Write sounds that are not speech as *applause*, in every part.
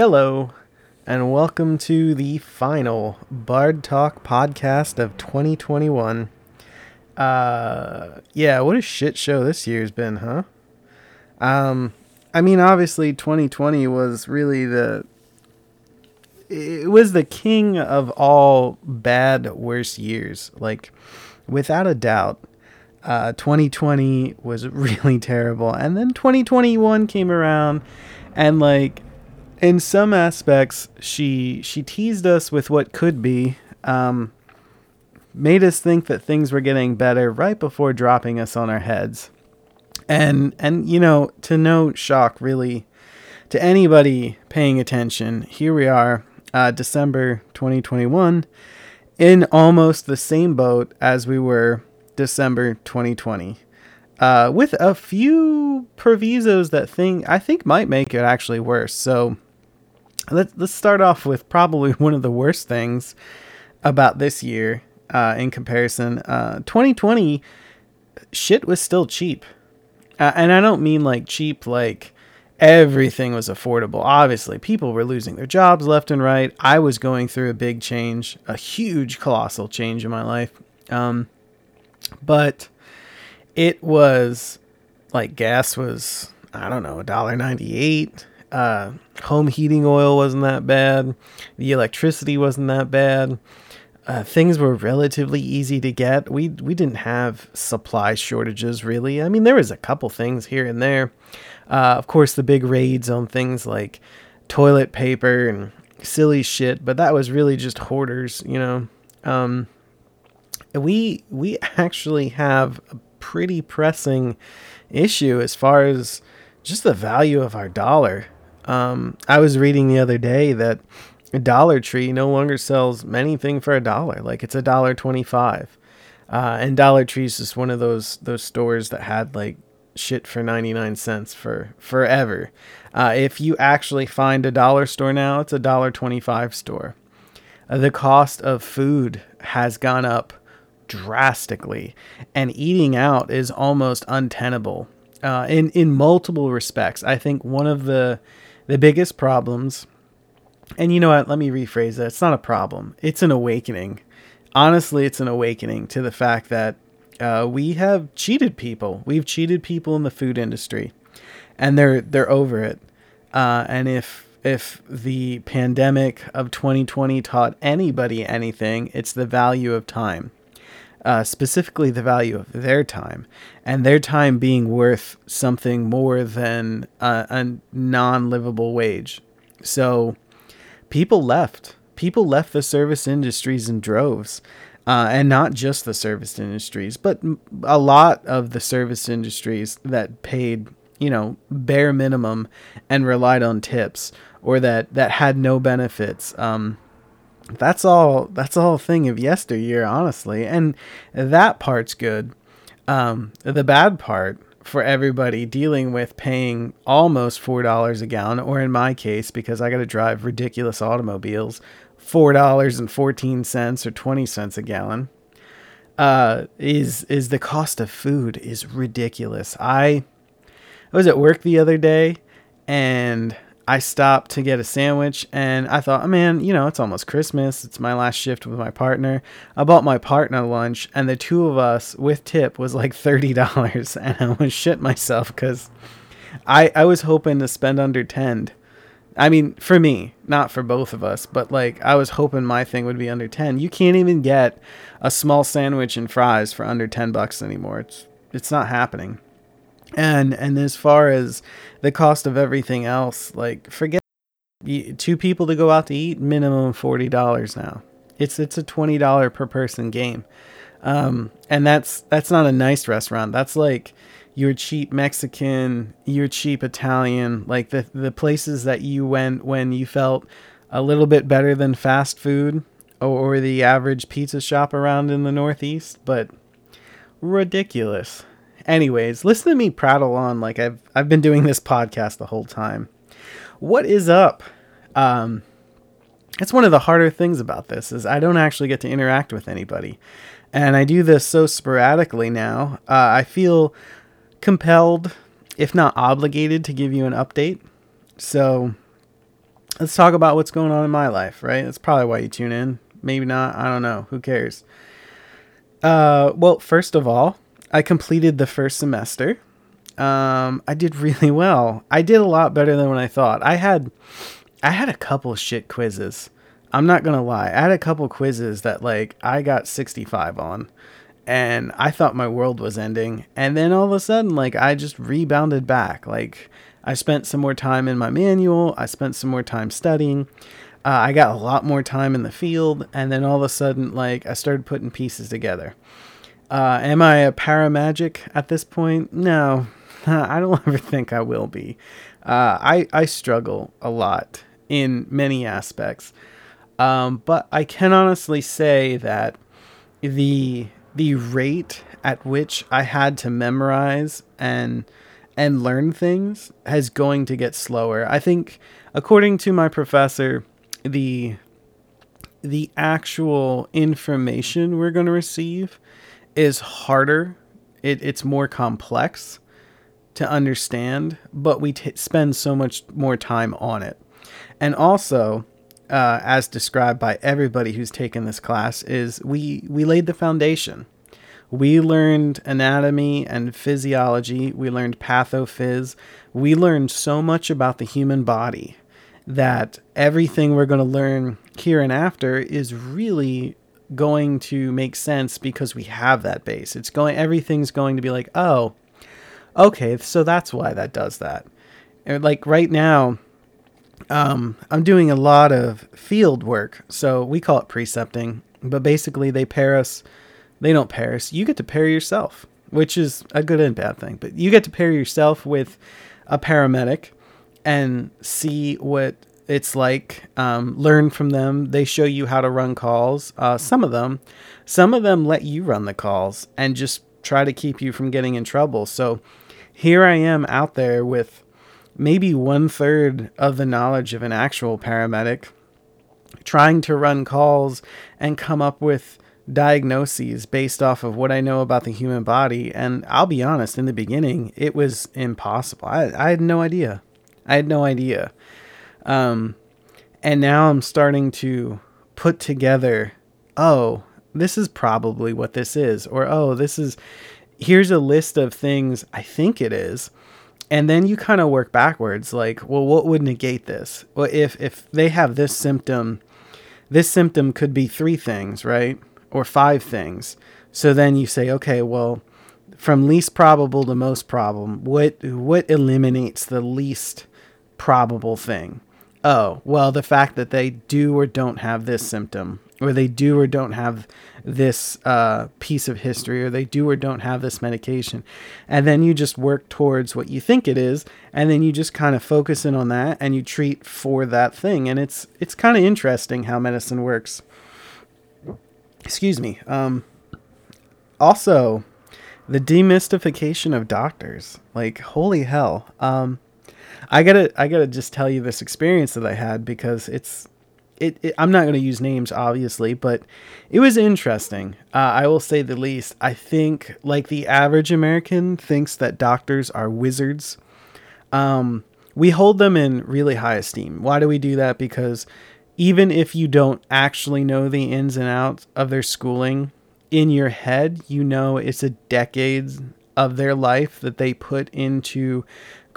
Hello, and welcome to the final Bard Talk podcast of 2021. Uh, yeah, what a shit show this year's been, huh? Um, I mean, obviously, 2020 was really the. It was the king of all bad, worst years. Like, without a doubt. Uh, 2020 was *laughs* really terrible. And then 2021 came around and like in some aspects she she teased us with what could be um, made us think that things were getting better right before dropping us on our heads and and you know to no shock really to anybody paying attention here we are uh, december 2021 in almost the same boat as we were december 2020 uh, with a few provisos that thing I think might make it actually worse. So let's let's start off with probably *laughs* one of the worst things about this year uh, in comparison. Uh, 2020 shit was still cheap, uh, and I don't mean like cheap like everything was affordable. Obviously, people were losing their jobs left and right. I was going through a big change, a huge, colossal change in my life. Um, but it was like gas was I don't know a dollar ninety eight. Uh, home heating oil wasn't that bad. The electricity wasn't that bad. Uh, things were relatively easy to get. We we didn't have supply shortages really. I mean, there was a couple things here and there. Uh, of course, the big raids on things like toilet paper and silly shit, but that was really just hoarders, you know. Um, we we actually have a pretty pressing issue as far as just the value of our dollar. Um, I was reading the other day that Dollar Tree no longer sells anything for a dollar. Like it's a dollar twenty-five, uh, and Dollar Tree is just one of those those stores that had like shit for ninety-nine cents for forever. Uh, if you actually find a dollar store now, it's a dollar twenty-five store. Uh, the cost of food has gone up drastically, and eating out is almost untenable uh, in in multiple respects. I think one of the the biggest problems, and you know what? Let me rephrase that. It's not a problem. It's an awakening. Honestly, it's an awakening to the fact that uh, we have cheated people. We've cheated people in the food industry, and they're they're over it. Uh, and if if the pandemic of 2020 taught anybody anything, it's the value of time uh, specifically the value of their time, and their time being worth something more than a, non livable wage. So people left. People left the service industries in droves. Uh, and not just the service industries, but a lot of the service industries that paid, you know, bare minimum and relied on tips, or that that had no benefits. Um, that's all that's all thing of yesteryear honestly and that part's good. Um, the bad part for everybody dealing with paying almost four dollars a gallon or in my case because i got to drive ridiculous automobiles four dollars and 14 cents or 20 cents a gallon uh, is is the cost of food is ridiculous. I i was at work the other day and I stopped to get a sandwich and I thought, oh, man, you know, it's almost Christmas. It's my last shift with my partner. I bought my partner lunch and the two of us with tip was like $30 *laughs* and I was shit myself because I, I was hoping to spend under 10. I mean, for me, not for both of us, but like I was hoping my thing would be under 10. You can't even get a small sandwich and fries for under 10 bucks anymore. It's it's not happening. And and as far as the cost of everything else, like forget two people to go out to eat, minimum forty dollars now. It's it's a twenty dollar per person game, um, and that's that's not a nice restaurant. That's like your cheap Mexican, your cheap Italian, like the the places that you went when you felt a little bit better than fast food or, or the average pizza shop around in the Northeast, but ridiculous. Anyways, listen to me prattle on like I've I've been doing this podcast the whole time. What is up? Um, it's one of the harder things about this is I don't actually get to interact with anybody, and I do this so sporadically now. Uh, I feel compelled, if not obligated, to give you an update. So, let's talk about what's going on in my life, right? That's probably why you tune in. Maybe not. I don't know. Who cares? Uh, well, first of all, I completed the first semester. Um, I did really well. I did a lot better than what I thought. I had, I had a couple shit quizzes. I'm not gonna lie. I had a couple quizzes that like I got 65 on, and I thought my world was ending. And then all of a sudden, like I just rebounded back. Like I spent some more time in my manual. I spent some more time studying. Uh, I got a lot more time in the field, and then all of a sudden, like I started putting pieces together. Uh, am I a paramagic at this point? No, *laughs* I don't *laughs* ever think I will be. Uh, I I struggle a lot in many aspects, um, but I can honestly say that the the rate at which I had to memorize and and learn things is going to get slower. I think, according to my professor, the the actual information we're going to receive is harder. It, it's more complex to understand, but we t- spend so much more time on it. And also, uh, as described by everybody who's taken this class, is we we laid the foundation. We learned anatomy and physiology. We learned pathophys. We learned so much about the human body that everything we're going to learn here and after is really going to make sense because we have that base. It's going everything's going to be like, "Oh, okay, so that's why that does that." And like right now, um, I'm doing a lot of field work. So we call it precepting, but basically they pair us they don't pair us. You get to pair yourself, which is a good and bad thing. But you get to pair yourself with a paramedic and see what it's like. Um, learn from them. They show you how to run calls. Uh, some of them, some of them let you run the calls and just try to keep you from getting in trouble. So here I am out there with maybe one third of the knowledge of an actual paramedic, trying to run calls and come up with diagnoses based off of what I know about the human body. And I'll be honest, in the beginning, it was impossible. I, I had no idea. I had no idea. Um, and now I'm starting to put together, oh, this is probably what this is, or oh, this is, here's a list of things I think it is. And then you kind of work backwards, like, well, what would negate this? Well, if if they have this symptom, this symptom could be three things, right? Or five things. So then you say, okay, well, from least probable to most problem, what what eliminates the least probable thing. Oh, well, the fact that they do or don't have this symptom, or they do or don't have this uh, piece of history, or they do or don't have this medication. And then you just work towards what you think it is, and then you just kind of focus in on that and you treat for that thing. And it's it's kind of interesting how medicine works. Excuse me. Um, also, the demystification of doctors. Like, holy hell. Um, I gotta I gotta just tell you this experience that I had because it's it, it I'm not gonna use names obviously, but it was interesting. Uh, I will say the least. I think like the average American thinks that doctors are wizards. Um, we hold them in really high esteem. Why do we do that? Because even if you don't actually know the ins and outs of their schooling, in your head, you know it's a decades of their life that they put into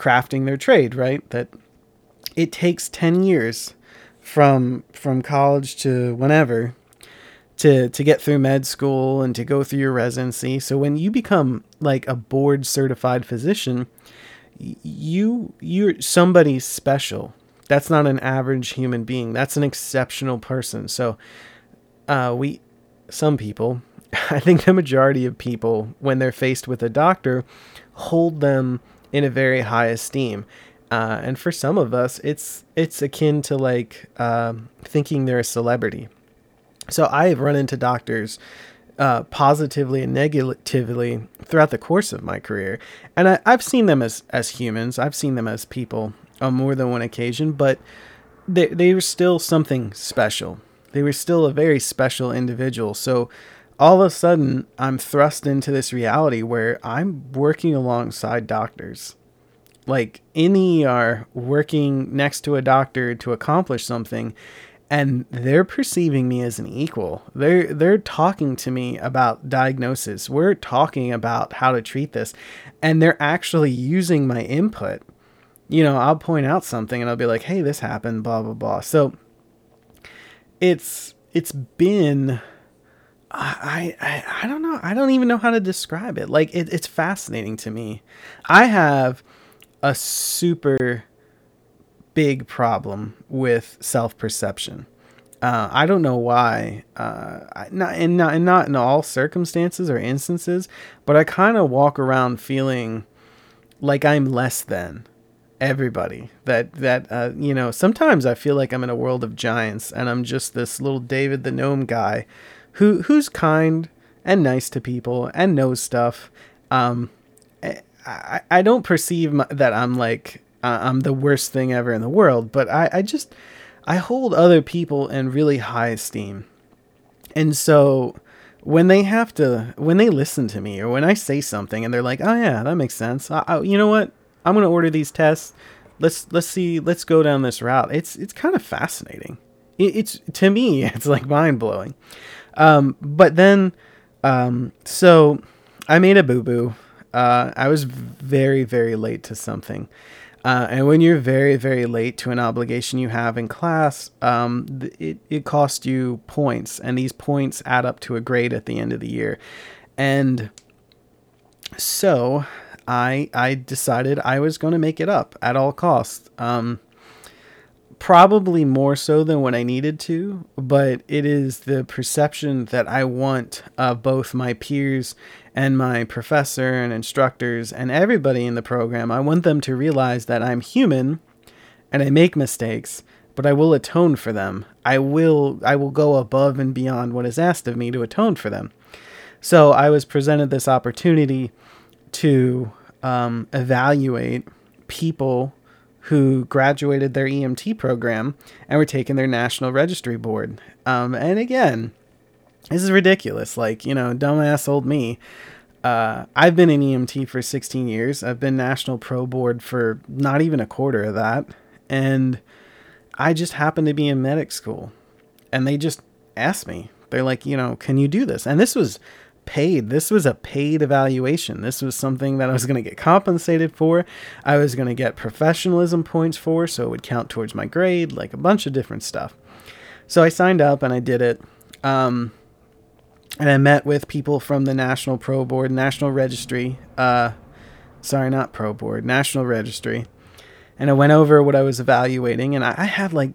crafting their trade, right? That it takes 10 years from from college to whenever to to get through med school and to go through your residency. So when you become like a board certified physician, you you're somebody special. That's not an average human being. That's an exceptional person. So uh, we some people, *laughs* I think the majority of people when they're faced with a doctor hold them in a very high esteem. Uh, and for some of us, it's it's akin to like um, thinking they're a celebrity. So I have run into doctors uh, positively and negatively throughout the course of my career, and I, have seen them as as humans. I've seen them as people on more than one occasion, but they they were still something special. They were still a very special individual. So all of a sudden I'm thrust into this reality where I'm working alongside doctors. like in the ER working next to a doctor to accomplish something and they're perceiving me as an equal. They're they're talking to me about diagnosis. We're talking about how to treat this and they're actually using my input. You know, I'll point out something and I'll be like, "Hey, this happened, blah blah blah." So it's it's been I, I I don't know. I don't even know how to describe it. Like it, it's fascinating to me. I have a super big problem with self perception. Uh, I don't know why. Uh, not and not and not in all circumstances or instances, but I kind of walk around feeling like I'm less than everybody. That that uh, you know. Sometimes I feel like I'm in a world of giants, and I'm just this little David the gnome guy, who who's kind and nice to people and knows stuff. Um, I I don't perceive my, that I'm like uh, I'm the worst thing ever in the world, but I, I just I hold other people in really high esteem. And so when they have to when they listen to me or when I say something and they're like, "Oh yeah, that makes sense." I, I, you know what? I'm to order these tests. Let's let's see, let's go down this route. It's it's kind of fascinating. It, it's to me, *laughs* it's like mind-blowing. Um, but then um, so I made a boo-boo. Uh, I was very very late to something. Uh, and when you're very, very late to an obligation you have in class, um, it, it costs you points, and these points add up to a grade at the end of the year. And so I I decided I was going to make it up at all costs. Um, probably more so than what I needed to, but it is the perception that I want of both my peers and my professor and instructors and everybody in the program. I want them to realize that I'm human and I make mistakes, but I will atone for them. I will I will go above and beyond what is asked of me to atone for them. So I was presented this opportunity to um, evaluate people who graduated their EMT program and were taking their national registry board. Um, and again, this is ridiculous. Like, you know, dumbass old me. Uh, I've been in EMT for 16 years. I've been national pro board for not even a quarter of that. And I just happened to be in medic school. And they just asked me, they're like, you know, can you do this? And this was paid. This was a paid evaluation. This was something that I was going to get compensated for. I was going to get professionalism points for, so it would count towards my grade, like a bunch of different stuff. So I signed up and I did it. Um, and I met with people from the National Pro Board, National Registry. Uh, sorry, not Pro Board, National Registry. And I went over what I was evaluating, and I, I had like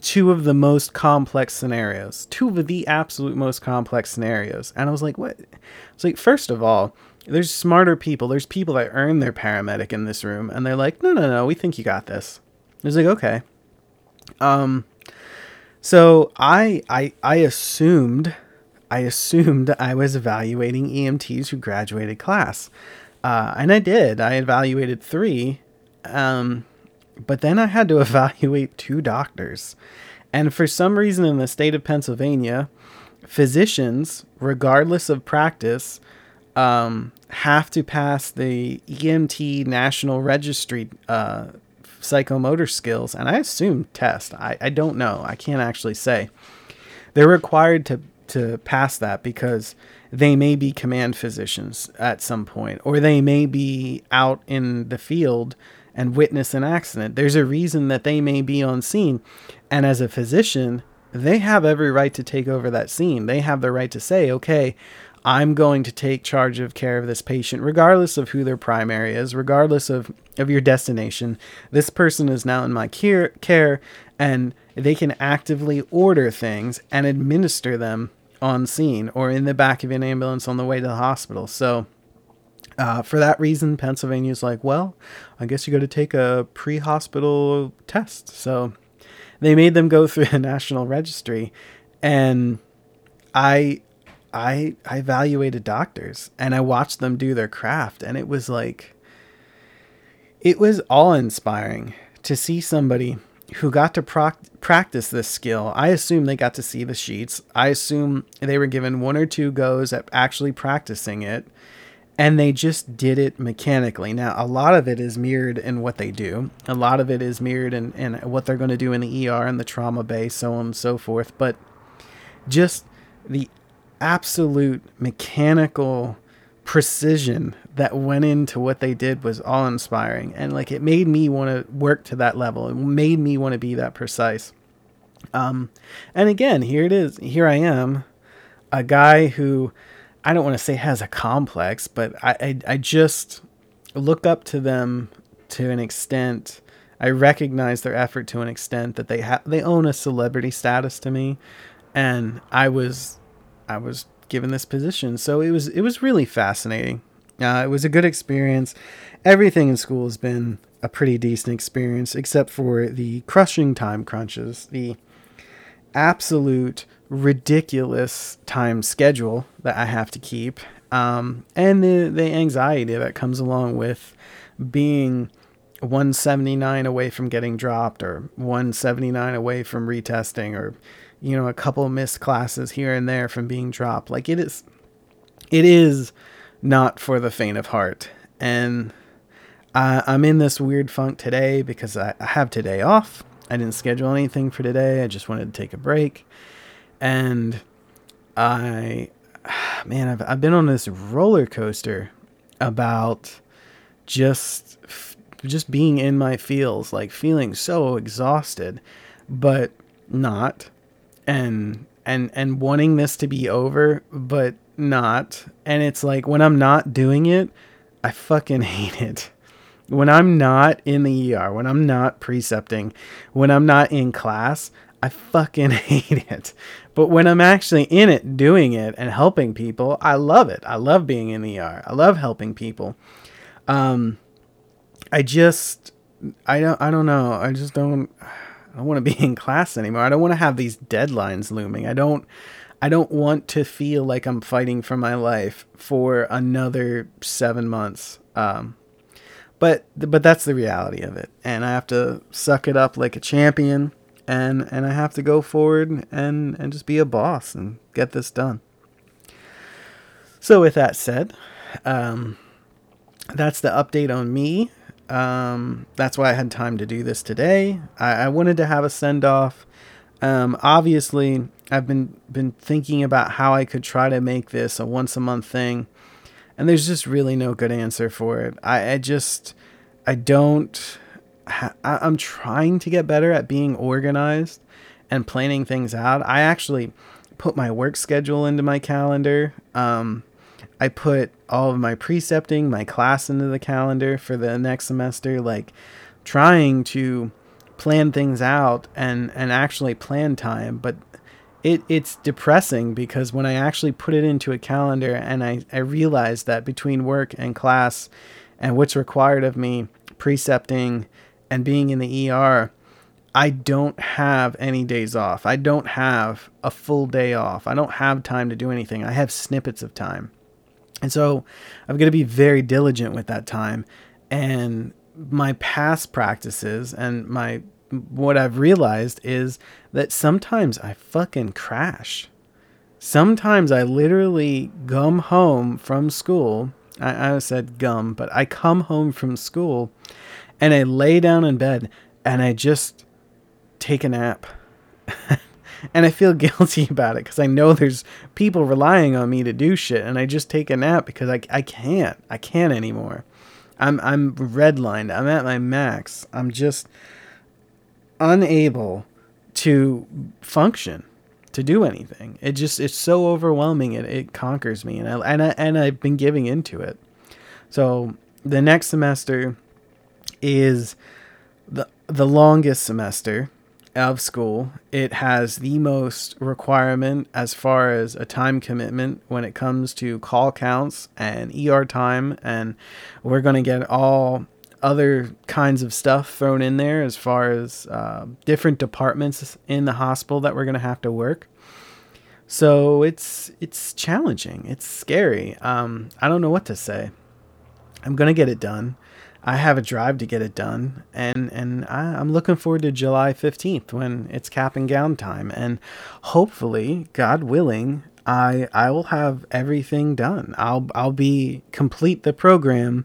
two of the most complex scenarios, two of the absolute most complex scenarios. And I was like, what? It's like, first of all, there's smarter people. There's people that earn their paramedic in this room, and they're like, no, no, no, we think you got this. I was like, okay. Um, so I I I assumed I assumed I was evaluating EMTs who graduated class, uh, and I did. I evaluated three. Um, but then I had to *laughs* evaluate two doctors. And for some reason in the state of Pennsylvania, physicians, regardless of practice, um, have to pass the EMT National Registry uh, psychomotor skills, and I assume test. I, I don't know. I can't actually say. They're required to, to pass that because they may be command physicians at some point, or they may be out in the field and witness an accident. There's a reason that they may be on scene. And as a physician, they have every right to take over that scene. They have the right to say, okay, I'm going to take charge of care of this patient, regardless of who their primary is, regardless of, of your destination. This person is now in my care, care, and they can actively order things and administer them on scene or in the back of an ambulance on the way to the hospital. So, uh, for that reason, Pennsylvania's like, well, I guess you got to take a pre hospital test. So they made them go *laughs* through the National Registry. And I. I I evaluated doctors and I watched them do their craft and it was like it was awe-inspiring to see somebody who got to proc- practice this skill. I assume they got to see the sheets. I assume they were given one or two goes at actually practicing it and they just did it mechanically. Now, a lot of it is mirrored in what they do. A lot of it is mirrored in, in what they're going to do in the ER and the trauma bay, so on and so forth. But just the absolute mechanical precision that went into what they did was awe inspiring. And like it made me want to work to that level. It made me want to be that precise. Um, and again, here it is. Here I am, a guy who I don't want to say has a complex, but I, I, I just look up to them to an extent. I recognize their effort to an extent that they have they own a celebrity status to me, and I was I was given this position, so it was it was really fascinating. Uh, it was a good experience. Everything in school has been a pretty decent experience, except for the crushing time crunches, the absolute ridiculous time schedule that I have to keep, um, and the the anxiety that comes along with being 179 away from getting dropped or 179 away from retesting or you know a couple missed classes here and there from being dropped. Like it is it is not for the faint of heart. And I, i'm in this weird funk today because I, I have today off. I didn't schedule anything for today. I just wanted to take a break and I, *sighs* man, I've I've been on this roller coaster about just just being in my feels, like feeling so exhausted, but not, and and and wanting this to be over, but not. And it's like when I'm not doing it, I fucking *laughs* hate it. When I'm not in the ER, when I'm not precepting, when I'm not in class, I fucking *laughs* hate it. But when I'm actually in it, doing it and helping people, I love it. I love being in the ER. I love helping people. Um, I just, I don't, I don't know. I just don't, I don't want to be *laughs* in class anymore. I don't want to have these deadlines looming. I don't, I don't want to feel like I'm fighting for my life for another seven months. Um, but, but that's the reality of it. And I have to suck it up like a champion and and I have to go forward and and just be a boss and get this done. So with that said, um, that's the update on me. Um, that's why I had time to do this today. I, I wanted to have a send off. Um, obviously, I've been been thinking about how I could try to make this a once a month thing, and there's just really no good answer for it. I, I just I don't I'm trying to get better at being organized and planning things out. I actually put my work schedule into my calendar. Um, I put all of my precepting, my class into the calendar for the next semester, like trying to plan things out and, and actually plan time. But it, it's depressing because when I actually put it into a calendar and I, I realize that between work and class and what's required of me, precepting, and being in the ER, I don't have any days off. I don't have a full day off. I don't have time to do anything. I have snippets of time. And so I'm going to be very diligent with that time. And my past practices and my what I've realized is that sometimes I fucking crash. Sometimes I literally come home from school. I, I said gum, but I come home from school and I lay down in bed and I just take a nap. *laughs* and I feel *laughs* guilty about it because I know there's people relying on me to do shit, and I just take a nap because I, I can't. I can't anymore. I'm I'm redlined. I'm at my max. I'm just unable to function, to do anything. It just it's so overwhelming. It it conquers me, and I and I and I've been giving into it. So the next semester is the the longest semester of school. It has the most requirement as far as a time commitment when it comes to call counts and ER time, and we're going to get all other kinds of stuff thrown in there as far as uh, different departments in the hospital that we're going to have to work. So it's it's challenging. It's scary. Um, I don't know what to say. I'm gonna get it done. I have a drive to get it done, and and I, am looking forward to July 15th when it's cap and gown time, and hopefully, God willing, I I will have everything done. I'll I'll be complete the program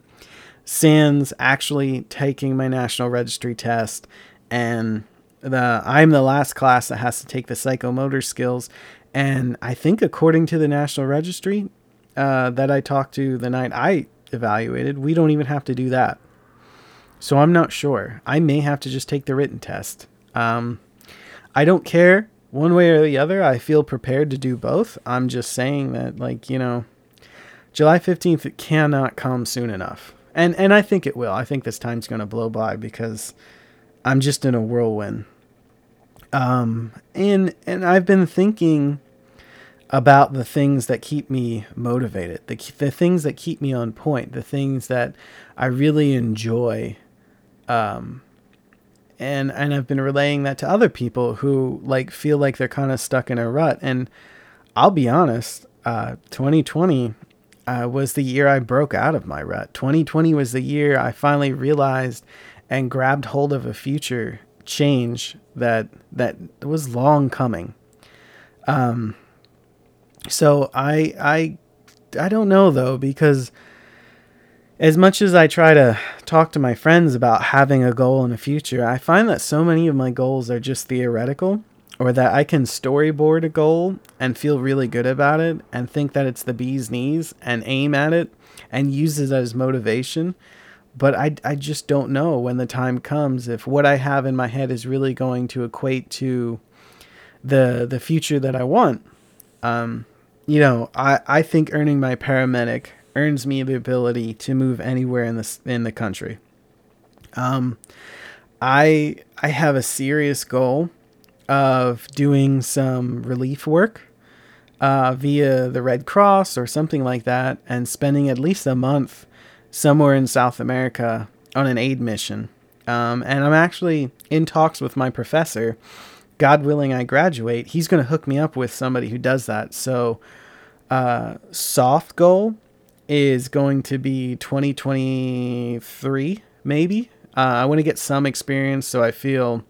sans actually taking my national registry test and the I'm the last class that has to take the psychomotor skills and I think according to the national registry uh, that I talked to the night I evaluated, we don't even have to do that. So I'm not sure. I may have to just take the written test. Um, I don't care one way or the other. I feel prepared to do both. I'm just saying that, like, you know, July 15th it cannot come soon enough. And, and I think it will. I think this time's going to blow by because I'm just in a whirlwind. Um, and, and I've been thinking about the things that keep me motivated, the, the things that keep me on point, the things that I really enjoy. Um, and and I've been relaying that to other people who like feel like they're kind of stuck in a rut. And I'll be honest, uh, 2020 uh, was the year I broke out of my rut. 2020 was the year I finally realized and grabbed hold of a future change that that was long coming. Um, so I I I don't know though because as much as I try to talk to my friends about having a goal in the future, I find that so many of my goals are just theoretical or that I can storyboard a goal and feel really good about it and think that it's the bee's knees and aim at it and use it as motivation. But I, I just don't know when the time comes if what I have in my head is really going to equate to the the future that I want. Um, you know, I, I think earning my paramedic earns me the ability to move anywhere in the in the country. Um, I I have a serious goal of doing some relief work uh, via the Red Cross or something like that, and spending at least a month somewhere in South America on an aid mission. Um, and I'm actually in talks with my professor. God willing, I graduate. He's going to hook me up with somebody who does that. So, uh, soft goal is going to be 2023, maybe. Uh, I want to get some experience so I feel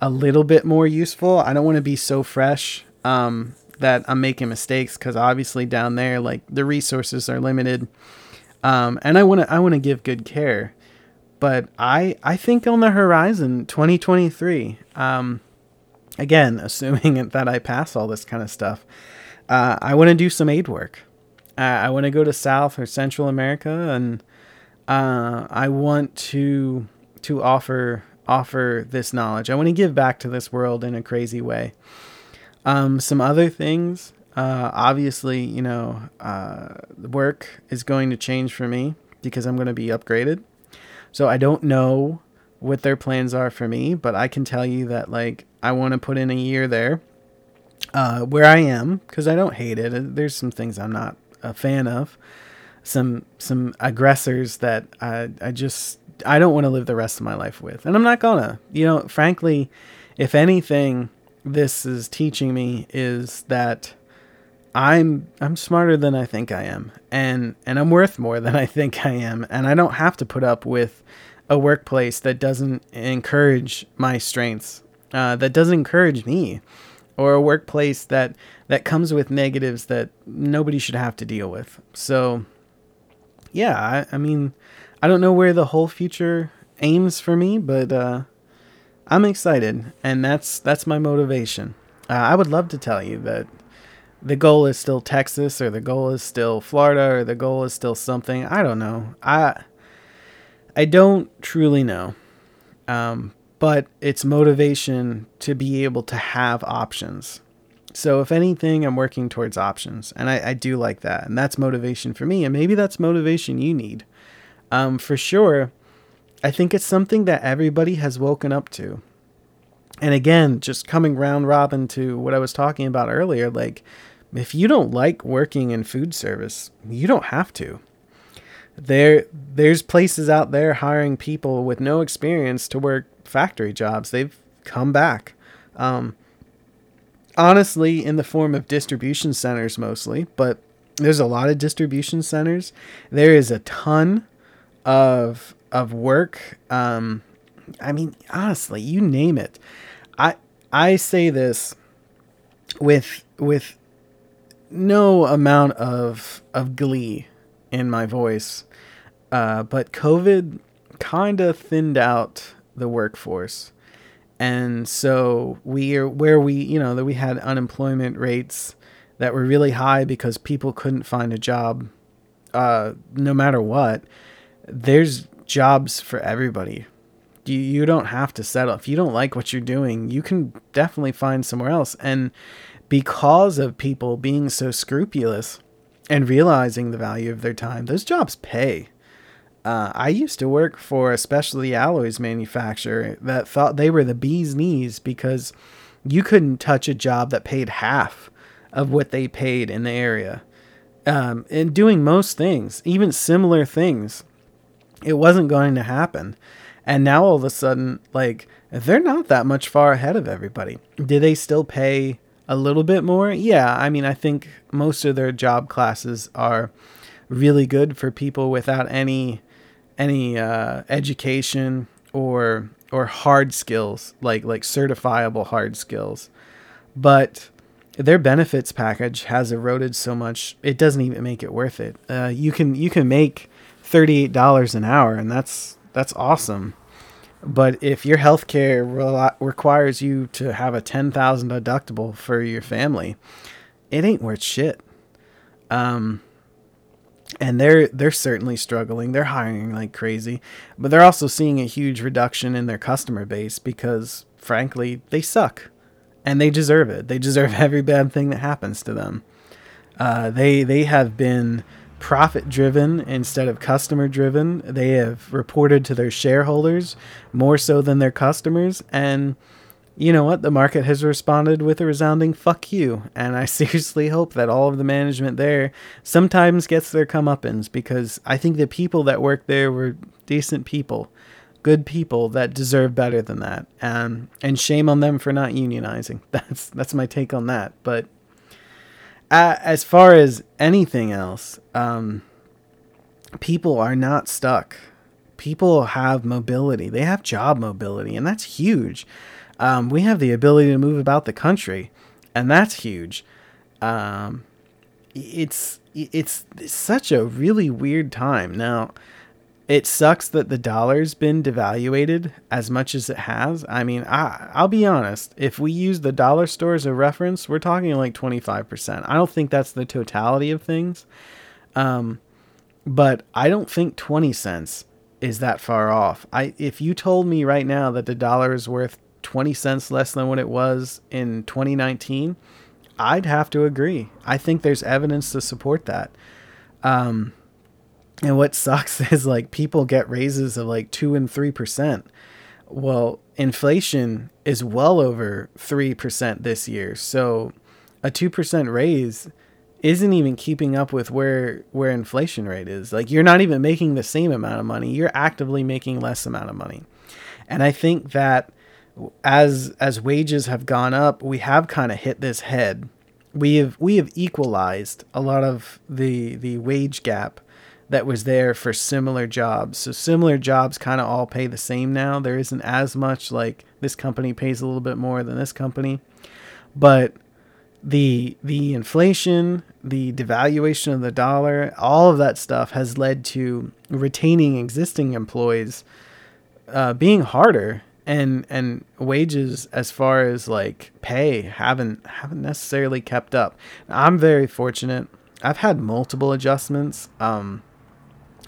a little bit more useful. I don't want to be so fresh um, that I'm making mistakes because obviously down there, like the resources are limited, um, and I want to I want to give good care. But I I think on the horizon, 2023. Um, again, *laughs* assuming that I pass all this kind of stuff, uh, I want to do some aid work. I want to go to South or Central America, and uh, I want to to offer offer this knowledge. I want to give back to this world in a crazy way. Um, some other things, uh, obviously, you know, uh, work is going to change for me because I'm going to be upgraded. So I don't know what their plans are for me, but I can tell you that like I want to put in a year there uh, where I am because I don't hate it. There's some things I'm not a fan of. Some some aggressors that I I just I don't want to live the rest of my life with, and I'm not gonna. You know, frankly, if anything, this is teaching me is that I'm I'm smarter than I think I am, and and I'm worth more than I think I am, and I don't have to put up with a workplace that doesn't encourage my strengths, uh, that doesn't encourage me or a workplace that that comes with negatives that nobody should have to deal with. So, yeah, I, I mean, I don't know where the whole future aims for me, but uh, I'm excited, and that's that's my motivation. Uh, I would love to tell you that the goal is still Texas, or the goal is still Florida, or the goal is still something. I don't know. I I don't truly know. Um, but it's motivation to be able to have options. So, if anything, I'm working towards options, and I, I do like that, and that's motivation for me, and maybe that's motivation you need. Um, for sure, I think it's something that everybody has woken up to. And again, just coming round robin to what I was talking about earlier, like if you don't like working in food service, you don't have to there there's places out there hiring people with no experience to work factory jobs. They've come back. Um, honestly, in the form of distribution centers mostly, but there's a lot of distribution centers. There is a ton of of work. Um, I mean, honestly, you name it. I I say this with with no amount of of glee in my voice, uh, but COVID kind of thinned out the workforce, and so we are where we you know that we had unemployment rates that were really high because people couldn't find a job, uh, no matter what. There's jobs for everybody. You you don't have to settle. If you don't like what you're doing, you can definitely find somewhere else. And because of people being so scrupulous and realizing the value of their time, those jobs pay. Uh, I used to work for a specialty alloys manufacturer that thought they were the bee's knees because you couldn't touch a job that paid half of what they paid in the area. Um, and doing most things, even similar things, it wasn't going to happen. And now all of a sudden, like, they're not that much far ahead of everybody. Do they still pay a little bit more. Yeah, I mean, I think most of their job classes are really good for people without any any uh, education or or hard skills like like certifiable hard skills. But their benefits package has eroded so much it doesn't even make it worth it. Uh, you can you can make thirty eight dollars an hour, and that's that's awesome. But if your health care re- requires you to have a 10,000 deductible for your family, it ain't worth shit. Um, and they're they're certainly struggling. They're hiring like crazy, but they're also seeing a huge reduction in their customer base because frankly, they suck. And they deserve it. They deserve *laughs* every bad thing that happens to them. Uh, they they have been profit driven instead of customer driven. They have reported to their shareholders more so than their customers. And you know what? The market has responded with a resounding fuck you. And I *laughs* seriously hope that all of the management there sometimes gets their comeuppance because I think the people that work there were decent people, good people that deserve better than that. Um, and shame on them for not unionizing. *laughs* That's that's my take on that. But uh, as far as anything else, um, people are not stuck. People have mobility. They have job mobility, and that's huge. Um, we have the ability to move about the country, and that's huge. Um, it's it's such a really weird time now it sucks that the dollar's been devaluated as much as it has. I mean, I, I'll be honest. If we use the dollar store as a reference, we're talking like 25%. I don't think that's the totality of things. Um, but I don't think 20 cents is that far off. I if you told me right now that the dollar is worth 20 cents less than what it was in 2019, I'd have to agree. I think there's evidence to support that. Um, and what sucks *laughs* is like people get raises of like two and three percent. Well, inflation is well over three percent this year. So a two percent raise isn't even keeping up with where where inflation rate is. Like you're not even making the same amount of money. You're actively making less amount of money. And I think that as as wages have gone up, we have kind of hit this head. We have we have equalized a lot of the the wage gap that was there for similar jobs. So similar jobs kind of all pay the same now. There isn't as much like this company pays a little bit more than this company. But the the inflation, the devaluation of the dollar, all of that stuff has led to retaining existing employees uh, being harder and and wages as far as like pay haven't haven't necessarily kept up. I'm very fortunate. I've had multiple adjustments. Um,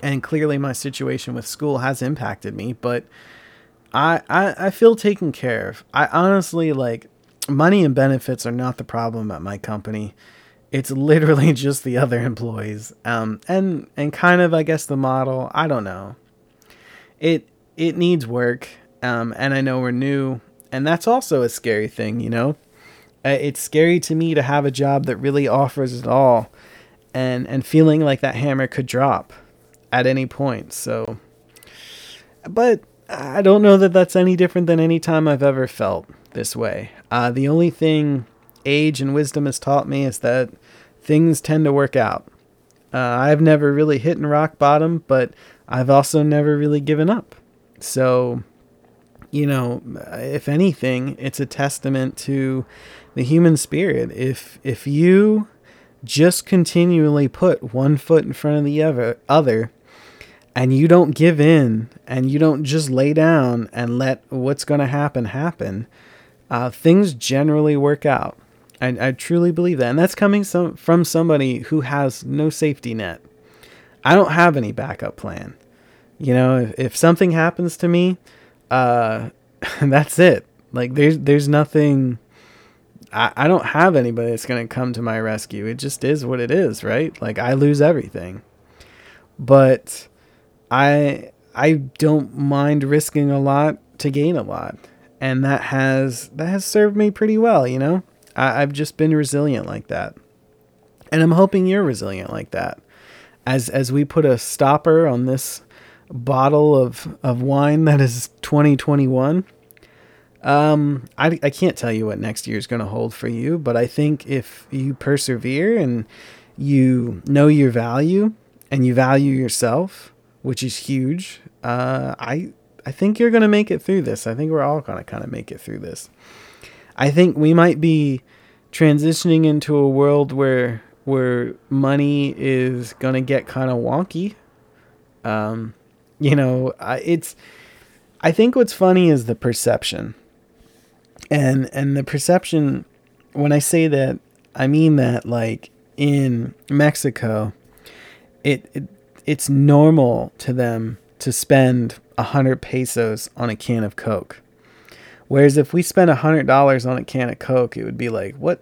and clearly my situation with school has impacted me but I, I i feel taken care of i honestly like money and benefits are not the problem at my company it's literally *laughs* just the other employees um and and kind of i guess the model i don't know it it needs work um and i know we're new and that's also a scary thing you know uh, it's scary to me to have a job that really offers it all and and feeling like that hammer could drop at any point. So, but I don't know that that's any different than any time I've ever felt this way. Uh, the only thing age and wisdom has taught me is that things tend to work out. Uh, I've never really hit rock bottom, but I've also never really given up. So, you know, if anything, it's a testament to the human spirit. If if you just continually put one foot in front of the other, other and you don't give in and you don't just lay down and let what's going to happen happen, uh, things generally work out. I, I truly believe that. And that's coming some, from somebody who has no safety net. I don't have any backup plan. You know, if, if something happens to me, uh, *laughs* that's it. Like there's there's nothing I, I don't have anybody that's gonna come to my rescue. It just is what it is, right? Like I lose everything. But I I don't mind risking a lot to gain a lot. And that has that has served me pretty well, you know? I, I've just been resilient like that. And I'm hoping you're resilient like that. As as we put a stopper on this bottle of, of wine that is 2021 um, I, I can't tell you what next year is going to hold for you, but I think if you persevere and you know your value and you value yourself, which is huge, uh, I I think you're going to make it through this. I think we're all going to kind of make it through this. I think we might be transitioning into a world where where money is going to get kind of wonky. Um, you know, it's I think what's funny is the perception. And and the perception when i say that i mean that like in mexico it, it it's normal to them to spend a hundred pesos on a can of coke. Whereas if we spend a hundred dollars on a can of coke it would be like what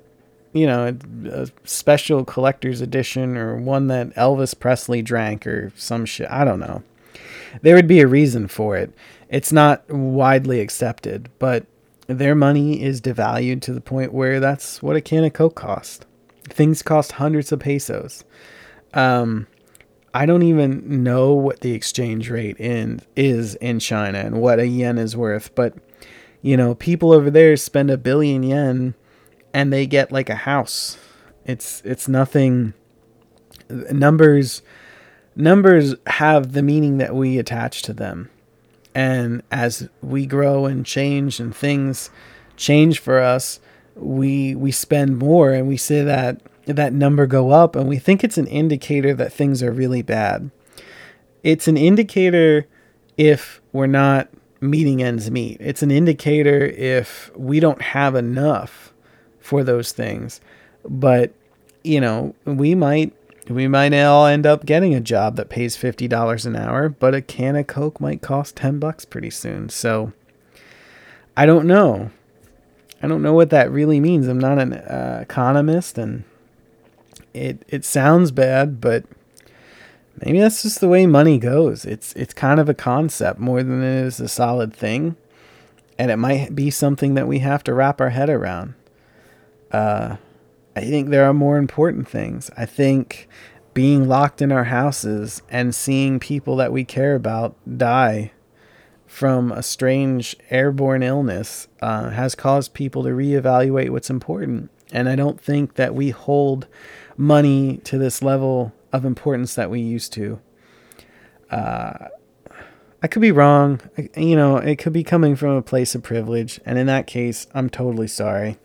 you know a special collector's edition or one that elvis presley drank or some shit. I don't know there would be a reason for it it's not widely accepted but their money is devalued to the point where that's what a can of Coke cost. Things cost hundreds of pesos. Um, I don't even know what the exchange rate in is in China and what a yen is worth, but you know, people over there spend a billion yen and they get like a house. It's it's nothing numbers numbers have the meaning that we attach to them. And as we grow and change and things change for us, we we spend more and we see that that number go up and we think it's an indicator that things are really bad. It's an indicator if we're not meeting ends meet. It's an indicator if we don't have enough for those things. But you know, we might we might all end up getting a job that pays $50 an hour, but a can of Coke might cost 10 bucks pretty soon. So I don't know. I don't know what that really means. I'm not an uh, economist and it it sounds bad, but maybe that's just the way money goes. It's it's kind of a concept more than it is a solid thing. And it might be something that we have to wrap our head around. Uh I think there are more important things. I think being locked in our houses and seeing people that we care about die from a strange airborne illness uh, has caused people to reevaluate what's important. And I don't think that we hold money to this level of importance that we used to. Uh, I could be wrong. You know, it could be coming from a place of privilege. And in that case, I'm totally sorry.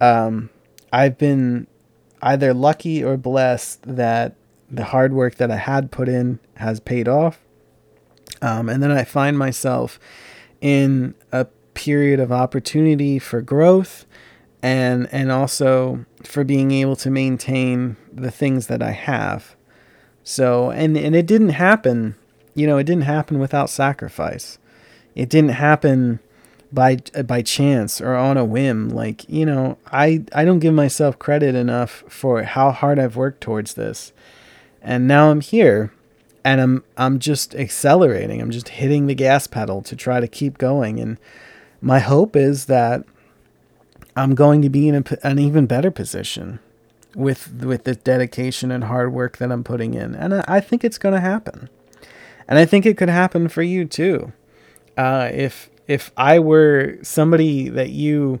Um, I've been either lucky or blessed that the hard work that I had put in has paid off. Um, and then I find myself in a period of opportunity for growth and and also for being able to maintain the things that I have. So and and it didn't happen, you know, it didn't happen without sacrifice. It didn't happen by by chance or on a whim like you know i i don't give myself credit enough for how hard i've worked towards this. And now i'm here and i'm i'm just accelerating. I'm just hitting the gas pedal to try to keep going. And my hope is that i'm going to be in a, an even better position with with the dedication and hard work that i'm putting in. And i, I think it's going to happen. And i think it could happen for you too. Uh, if if I were somebody that you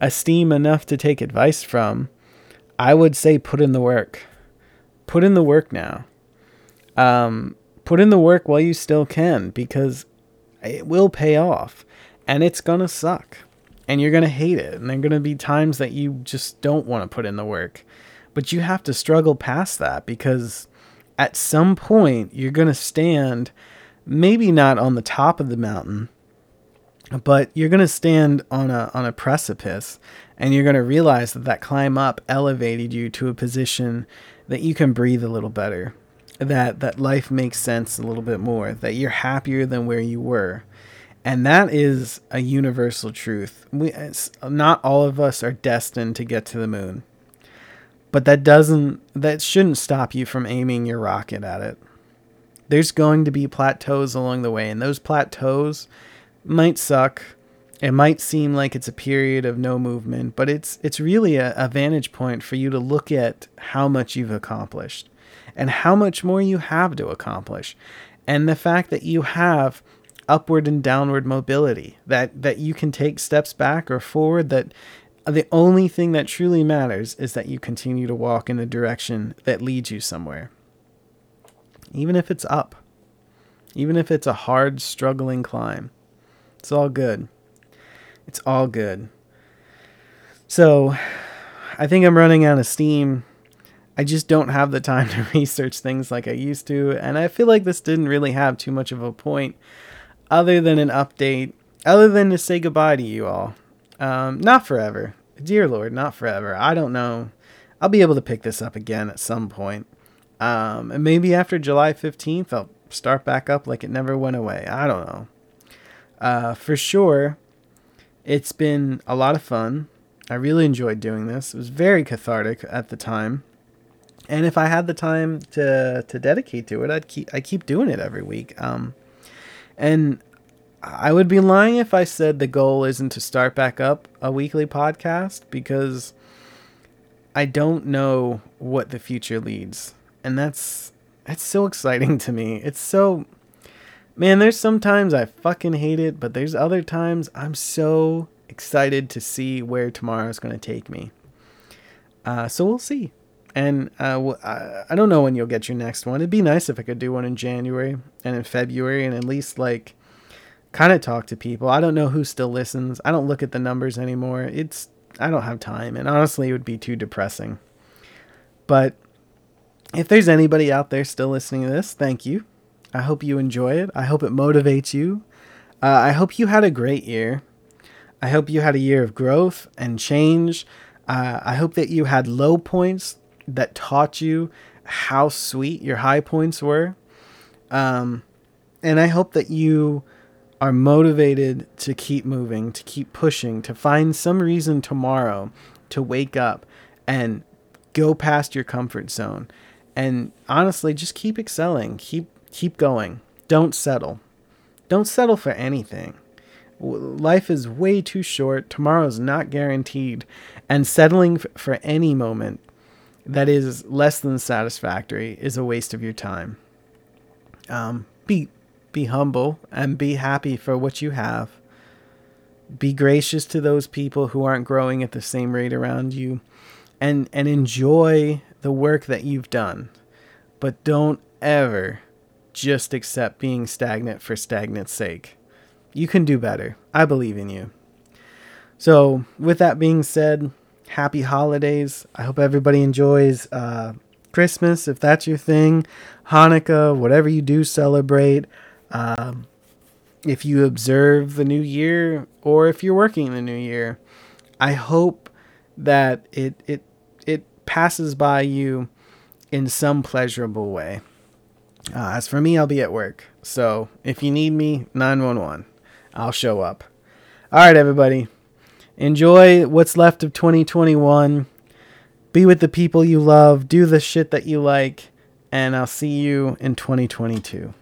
esteem enough to take advice from, I would say put in the work. Put in the work now. Um, put in the work while you still can because it will pay off and it's going to suck and you're going to hate it. And there are going to be times that you just don't want to put in the work, But you have to struggle past that because at some point you're going to stand maybe not on the top of the mountain, but you're going to stand on a on a precipice and you're going to realize that that climb up elevated you to a position that you can breathe a little better that that life makes sense a little bit more that you're happier than where you were. And that is a universal truth. We not all of us are destined to get to the moon. But that doesn't that shouldn't stop you from aiming your rocket at it. There's going to be plateaus along the way and those plateaus might suck it might seem like it's a period of no movement, but it's it's really a, a vantage point for you to look at how much you've accomplished and how much more you have to accomplish. And the fact that you have upward and downward mobility, that that you can take steps back or forward that the only thing that truly matters is that you continue to walk in the direction that leads you somewhere. Even if it's up. Even if it's a hard struggling climb. It's all good. It's all good. So, I think I'm running out of steam. I just don't have the time *laughs* to research things like I used to, and I feel like this didn't really have too much of a point other than an update, other than to say goodbye to you all. Um, not forever. Dear Lord, not forever. I don't know. I'll be able to pick this up again at some point. Um, and maybe after July 15th, I'll start back up like it never went away. I don't know. Uh, for sure, it's been a lot of fun. I really enjoyed doing this. It was very cathartic at the time. And if I had the time to to dedicate to it, I'd keep I keep doing it every week. Um, and I would be lying if I said the goal isn't to start back up a weekly podcast because I don't know what the future leads. And that's that's so exciting to me. It's so Man, there's sometimes I fucking hate it, but there's other times I'm so excited to see where tomorrow's going to take me. Uh, so we'll see. And uh, I don't know when you'll get your next one. It'd be nice if I could do one in January and in February and at least like kind of talk to people. I don't know who still listens. I don't look at the numbers anymore. It's I don't have time and honestly it would be too depressing. But if there's anybody out there still listening to this, thank you. I hope you enjoy it. I hope it motivates you. Uh, I hope you had a great year. I hope you had a year of growth and change. Uh, I hope that you had low points that taught you how sweet your high points were. Um, and I hope that you are motivated to keep moving, to keep pushing, to find some reason tomorrow to wake up and go past your comfort zone. And honestly, just keep excelling. Keep Keep going. Don't settle. Don't settle for anything. Life is way too short. Tomorrow's not guaranteed. And settling for any moment that is less than satisfactory is a waste of your time. Um, be be humble and be happy for what you have. Be gracious to those people who aren't growing at the same rate around you and and enjoy the work that you've done. But don't ever just accept being stagnant for stagnant's sake. You can do better. I believe in you. So, with that being said, happy holidays. I hope everybody enjoys uh, Christmas if that's your thing, Hanukkah, whatever you do celebrate. Um, if you observe the new year or if you're working the new year, I hope that it it it passes by you in some pleasurable way. Uh, as for me, I'll be at work. So if you need me, 911. I'll show up. All right, everybody. Enjoy what's left of 2021. Be with the people you love. Do the shit that you like. And I'll see you in 2022.